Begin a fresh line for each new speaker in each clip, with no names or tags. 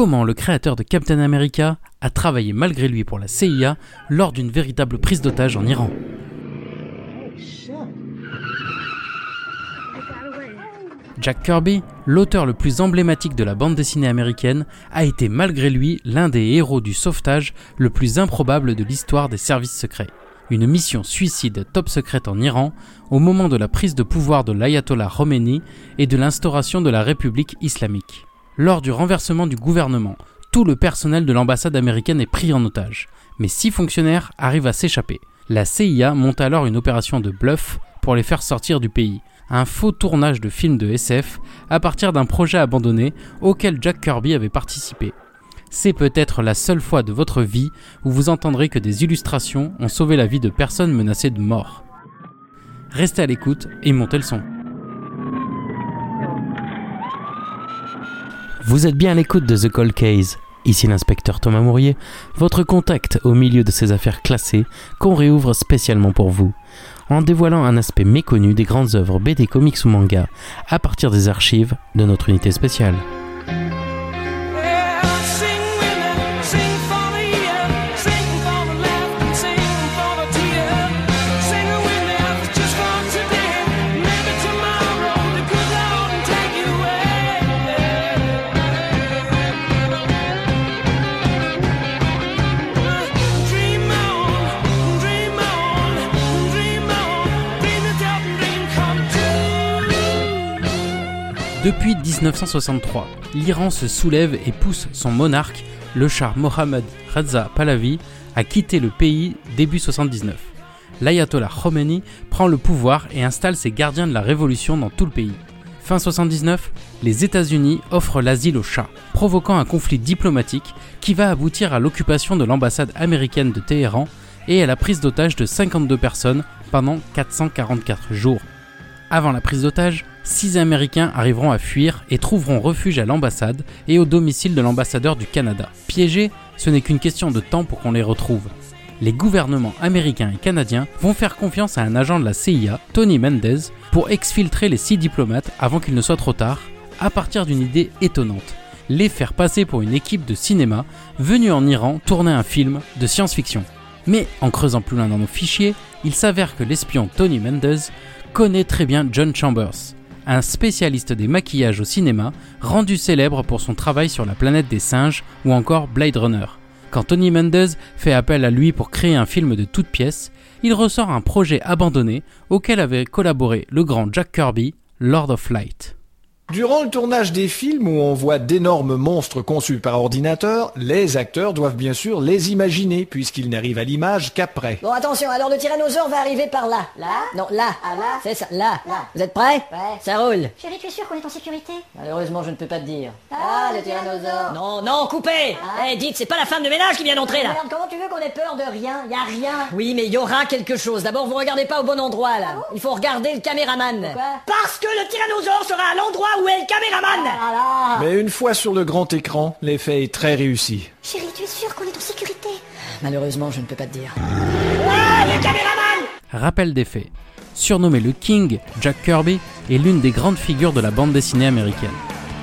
comment le créateur de Captain America a travaillé malgré lui pour la CIA lors d'une véritable prise d'otage en Iran. Jack Kirby, l'auteur le plus emblématique de la bande dessinée américaine, a été malgré lui l'un des héros du sauvetage le plus improbable de l'histoire des services secrets. Une mission suicide top secrète en Iran au moment de la prise de pouvoir de l'ayatollah Khomeini et de l'instauration de la République islamique. Lors du renversement du gouvernement, tout le personnel de l'ambassade américaine est pris en otage, mais six fonctionnaires arrivent à s'échapper. La CIA monte alors une opération de bluff pour les faire sortir du pays, un faux tournage de film de SF à partir d'un projet abandonné auquel Jack Kirby avait participé. C'est peut-être la seule fois de votre vie où vous entendrez que des illustrations ont sauvé la vie de personnes menacées de mort. Restez à l'écoute et montez le son. Vous êtes bien à l'écoute de The Cold Case. Ici l'inspecteur Thomas Mourier, votre contact au milieu de ces affaires classées qu'on réouvre spécialement pour vous en dévoilant un aspect méconnu des grandes œuvres BD, comics ou manga à partir des archives de notre unité spéciale. 1963, l'Iran se soulève et pousse son monarque, le Shah Mohammad Reza Pahlavi, à quitter le pays début 79. L'ayatollah Khomeini prend le pouvoir et installe ses gardiens de la révolution dans tout le pays. Fin 79, les États-Unis offrent l'asile au Shah, provoquant un conflit diplomatique qui va aboutir à l'occupation de l'ambassade américaine de Téhéran et à la prise d'otage de 52 personnes pendant 444 jours. Avant la prise d'otage, six Américains arriveront à fuir et trouveront refuge à l'ambassade et au domicile de l'ambassadeur du Canada. Piégés, ce n'est qu'une question de temps pour qu'on les retrouve. Les gouvernements américains et canadiens vont faire confiance à un agent de la CIA, Tony Mendez, pour exfiltrer les six diplomates avant qu'il ne soit trop tard, à partir d'une idée étonnante les faire passer pour une équipe de cinéma venue en Iran tourner un film de science-fiction. Mais en creusant plus loin dans nos fichiers, il s'avère que l'espion Tony Mendez connaît très bien John Chambers, un spécialiste des maquillages au cinéma, rendu célèbre pour son travail sur la planète des singes ou encore Blade Runner. Quand Tony Mendez fait appel à lui pour créer un film de toutes pièces, il ressort un projet abandonné auquel avait collaboré le grand Jack Kirby, Lord of Light.
Durant le tournage des films où on voit d'énormes monstres conçus par ordinateur, les acteurs doivent bien sûr les imaginer puisqu'ils n'arrivent à l'image qu'après.
Bon, attention, alors le tyrannosaure va arriver par là.
Là
Non, là.
Ah, là
C'est ça, là.
Là.
Vous êtes prêts
Ouais.
Ça roule.
Chérie, tu es sûr qu'on est en sécurité?
Malheureusement, je ne peux pas te dire.
Ah, le tyrannosaure
Non, non, coupez Eh, dites, c'est pas la femme de ménage qui vient d'entrer, là
Merde, comment tu veux qu'on ait peur de rien? Y a rien
Oui, mais il y aura quelque chose. D'abord, vous regardez pas au bon endroit, là. Il faut regarder le caméraman.
Pourquoi?
Parce que le tyrannosaure sera à l'endroit où est le caméraman
Ah là
Mais une fois sur le grand écran, l'effet est très réussi.
Chérie, tu es sûr qu'on est en sécurité
Malheureusement, je ne peux pas te dire.
Rappel des faits. Surnommé le King, Jack Kirby est l'une des grandes figures de la bande dessinée américaine.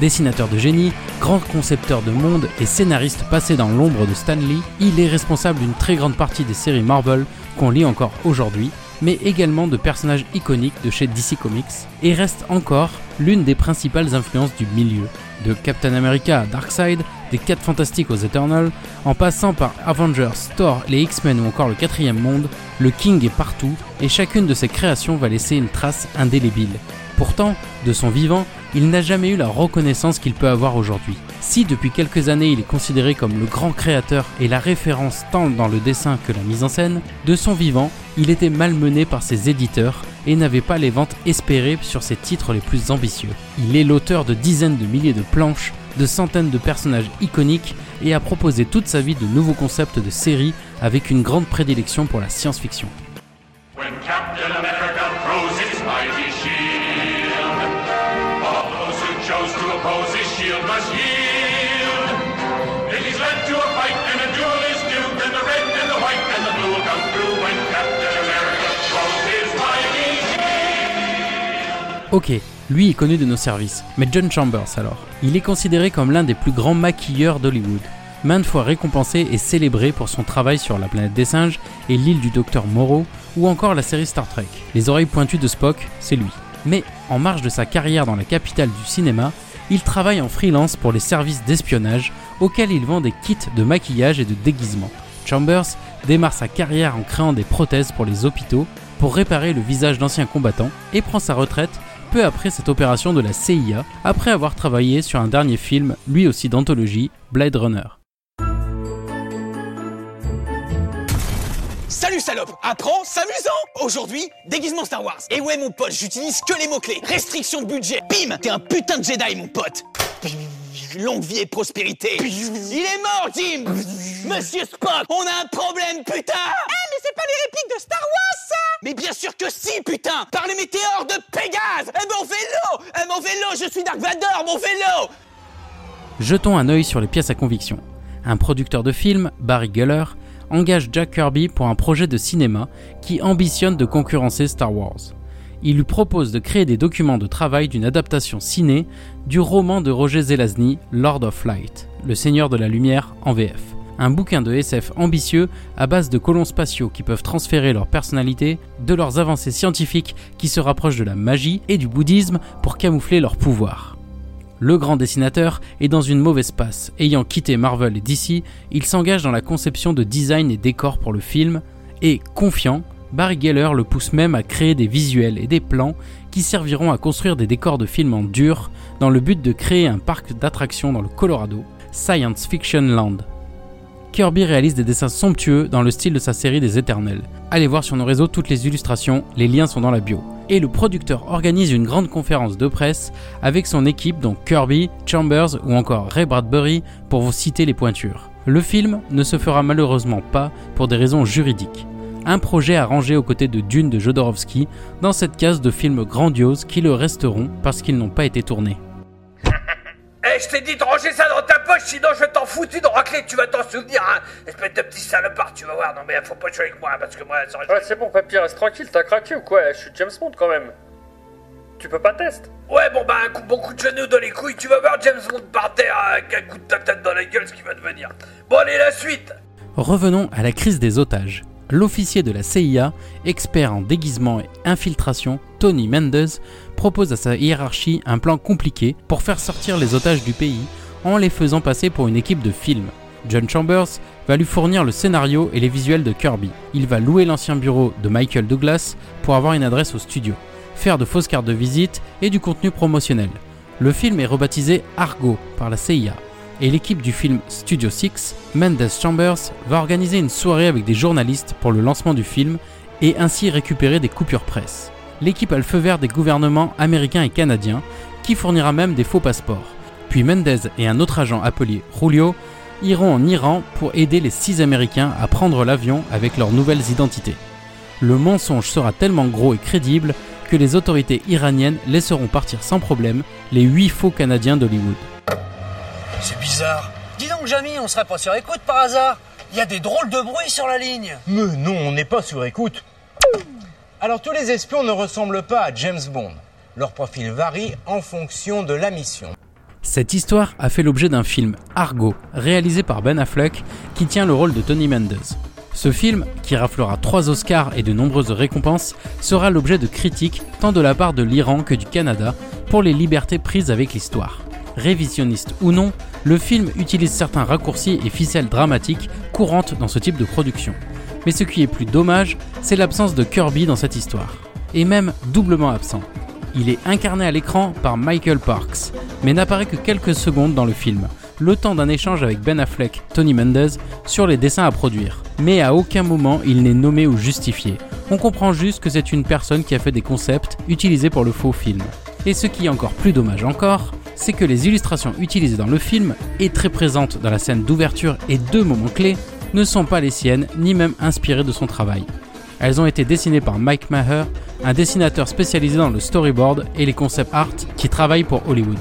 Dessinateur de génie, grand concepteur de monde et scénariste passé dans l'ombre de Stan Lee, il est responsable d'une très grande partie des séries Marvel qu'on lit encore aujourd'hui, mais également de personnages iconiques de chez DC Comics, et reste encore l'une des principales influences du milieu. De Captain America à Darkseid, des 4 Fantastiques aux Eternals, en passant par Avengers, Thor, les X-Men ou encore le quatrième monde, le King est partout et chacune de ses créations va laisser une trace indélébile. Pourtant, de son vivant, il n'a jamais eu la reconnaissance qu'il peut avoir aujourd'hui. Si depuis quelques années il est considéré comme le grand créateur et la référence tant dans le dessin que la mise en scène, de son vivant, il était malmené par ses éditeurs et n'avait pas les ventes espérées sur ses titres les plus ambitieux. Il est l'auteur de dizaines de milliers de planches, de centaines de personnages iconiques et a proposé toute sa vie de nouveaux concepts de séries avec une grande prédilection pour la science-fiction. Ok, Lui est connu de nos services, mais John Chambers alors Il est considéré comme l'un des plus grands maquilleurs d'Hollywood. Maintes fois récompensé et célébré pour son travail sur la planète des singes et l'île du docteur Moreau, ou encore la série Star Trek. Les oreilles pointues de Spock, c'est lui. Mais en marge de sa carrière dans la capitale du cinéma, il travaille en freelance pour les services d'espionnage auxquels il vend des kits de maquillage et de déguisement. Chambers démarre sa carrière en créant des prothèses pour les hôpitaux pour réparer le visage d'anciens combattants et prend sa retraite peu après cette opération de la CIA, après avoir travaillé sur un dernier film, lui aussi d'anthologie, Blade Runner.
Salut salope Apprends, s'amusant Aujourd'hui, déguisement Star Wars. Et ouais mon pote, j'utilise que les mots-clés. Restriction de budget. Bim T'es un putain de Jedi mon pote Longue vie et prospérité. Il est mort, Jim. Monsieur Spock, on a un problème, putain. Eh, mais c'est pas les répliques de Star Wars, ça. Mais bien sûr que si, putain. Par les météores de Pégase. Eh, mon vélo. Eh, mon vélo, je suis Dark Vador, mon vélo.
Jetons un œil sur les pièces à conviction. Un producteur de films, Barry Geller, engage Jack Kirby pour un projet de cinéma qui ambitionne de concurrencer Star Wars. Il lui propose de créer des documents de travail d'une adaptation ciné du roman de Roger Zelazny, Lord of Light, Le Seigneur de la Lumière en VF. Un bouquin de SF ambitieux à base de colons spatiaux qui peuvent transférer leur personnalité, de leurs avancées scientifiques qui se rapprochent de la magie et du bouddhisme pour camoufler leur pouvoir. Le grand dessinateur est dans une mauvaise passe. Ayant quitté Marvel et DC, il s'engage dans la conception de design et décors pour le film, et, confiant, Barry Geller le pousse même à créer des visuels et des plans qui serviront à construire des décors de films en dur dans le but de créer un parc d'attractions dans le Colorado, Science Fiction Land. Kirby réalise des dessins somptueux dans le style de sa série des Éternels. Allez voir sur nos réseaux toutes les illustrations, les liens sont dans la bio. Et le producteur organise une grande conférence de presse avec son équipe dont Kirby, Chambers ou encore Ray Bradbury pour vous citer les pointures. Le film ne se fera malheureusement pas pour des raisons juridiques. Un projet à ranger aux côtés de Dune de Jodorowsky dans cette case de films grandioses qui le resteront parce qu'ils n'ont pas été tournés.
Eh, je t'ai dit de ranger ça dans ta poche, sinon je vais t'en foutre une raclée, tu vas t'en souvenir, hein Espèce de petit salopard, tu vas voir. Non mais faut pas jouer avec moi, parce que moi, ça...
Ouais, c'est bon, papy, reste tranquille, t'as craqué ou quoi? Je suis James Bond quand même. Tu peux pas tester
Ouais, bon bah, un coup, bon coup de genou dans les couilles, tu vas voir James Bond par terre avec un coup de ta tête dans la gueule, ce qui va devenir. Bon, allez, la suite
Revenons à la crise des otages. L'officier de la CIA, expert en déguisement et infiltration, Tony Mendez, propose à sa hiérarchie un plan compliqué pour faire sortir les otages du pays en les faisant passer pour une équipe de film. John Chambers va lui fournir le scénario et les visuels de Kirby. Il va louer l'ancien bureau de Michael Douglas pour avoir une adresse au studio, faire de fausses cartes de visite et du contenu promotionnel. Le film est rebaptisé Argo par la CIA et l'équipe du film Studio 6, Mendes Chambers, va organiser une soirée avec des journalistes pour le lancement du film et ainsi récupérer des coupures presse. L'équipe a le feu vert des gouvernements américains et canadiens, qui fournira même des faux passeports. Puis Mendez et un autre agent appelé Julio iront en Iran pour aider les six Américains à prendre l'avion avec leurs nouvelles identités. Le mensonge sera tellement gros et crédible que les autorités iraniennes laisseront partir sans problème les huit faux Canadiens d'Hollywood.
C'est bizarre. Dis donc, Jamy, on serait pas sur écoute par hasard Il y a des drôles de bruit sur la ligne.
Mais non, on n'est pas sur écoute. Alors tous les espions ne ressemblent pas à James Bond. Leur profil varie en fonction de la mission.
Cette histoire a fait l'objet d'un film, Argo, réalisé par Ben Affleck, qui tient le rôle de Tony Mendez. Ce film, qui raflera trois Oscars et de nombreuses récompenses, sera l'objet de critiques tant de la part de l'Iran que du Canada pour les libertés prises avec l'histoire. Révisionniste ou non, le film utilise certains raccourcis et ficelles dramatiques courantes dans ce type de production. Mais ce qui est plus dommage, c'est l'absence de Kirby dans cette histoire. Et même doublement absent. Il est incarné à l'écran par Michael Parks, mais n'apparaît que quelques secondes dans le film, le temps d'un échange avec Ben Affleck, Tony Mendez, sur les dessins à produire. Mais à aucun moment il n'est nommé ou justifié. On comprend juste que c'est une personne qui a fait des concepts utilisés pour le faux film. Et ce qui est encore plus dommage encore, c'est que les illustrations utilisées dans le film, et très présentes dans la scène d'ouverture et deux moments clés, ne sont pas les siennes, ni même inspirées de son travail. Elles ont été dessinées par Mike Maher, un dessinateur spécialisé dans le storyboard et les concept art qui travaille pour Hollywood.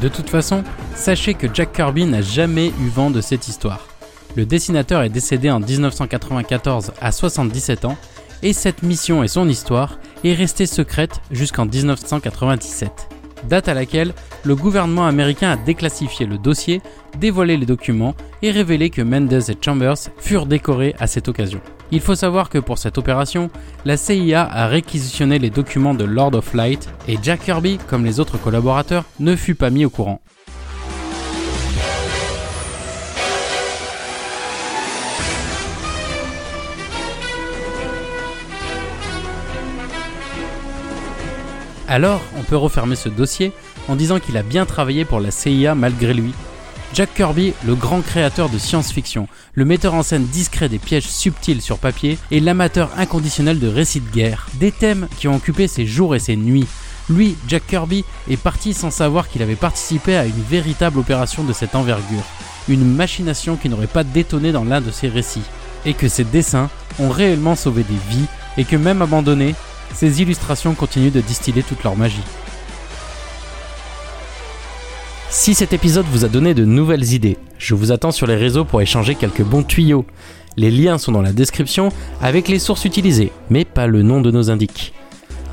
De toute façon, sachez que Jack Kirby n'a jamais eu vent de cette histoire. Le dessinateur est décédé en 1994 à 77 ans, et cette mission et son histoire est restée secrète jusqu'en 1997, date à laquelle le gouvernement américain a déclassifié le dossier, dévoilé les documents et révélé que Mendes et Chambers furent décorés à cette occasion. Il faut savoir que pour cette opération, la CIA a réquisitionné les documents de Lord of Light et Jack Kirby, comme les autres collaborateurs, ne fut pas mis au courant. Alors, on peut refermer ce dossier en disant qu'il a bien travaillé pour la CIA malgré lui. Jack Kirby, le grand créateur de science-fiction, le metteur en scène discret des pièges subtils sur papier et l'amateur inconditionnel de récits de guerre. Des thèmes qui ont occupé ses jours et ses nuits. Lui, Jack Kirby, est parti sans savoir qu'il avait participé à une véritable opération de cette envergure. Une machination qui n'aurait pas détonné dans l'un de ses récits. Et que ses dessins ont réellement sauvé des vies et que même abandonnés, ces illustrations continuent de distiller toute leur magie. Si cet épisode vous a donné de nouvelles idées, je vous attends sur les réseaux pour échanger quelques bons tuyaux. Les liens sont dans la description avec les sources utilisées, mais pas le nom de nos indiques.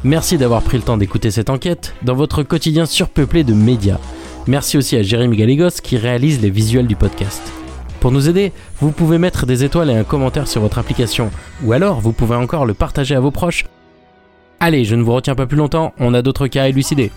Merci d'avoir pris le temps d'écouter cette enquête dans votre quotidien surpeuplé de médias. Merci aussi à Jérémy Galégos qui réalise les visuels du podcast. Pour nous aider, vous pouvez mettre des étoiles et un commentaire sur votre application, ou alors vous pouvez encore le partager à vos proches. Allez, je ne vous retiens pas plus longtemps, on a d'autres cas à élucider.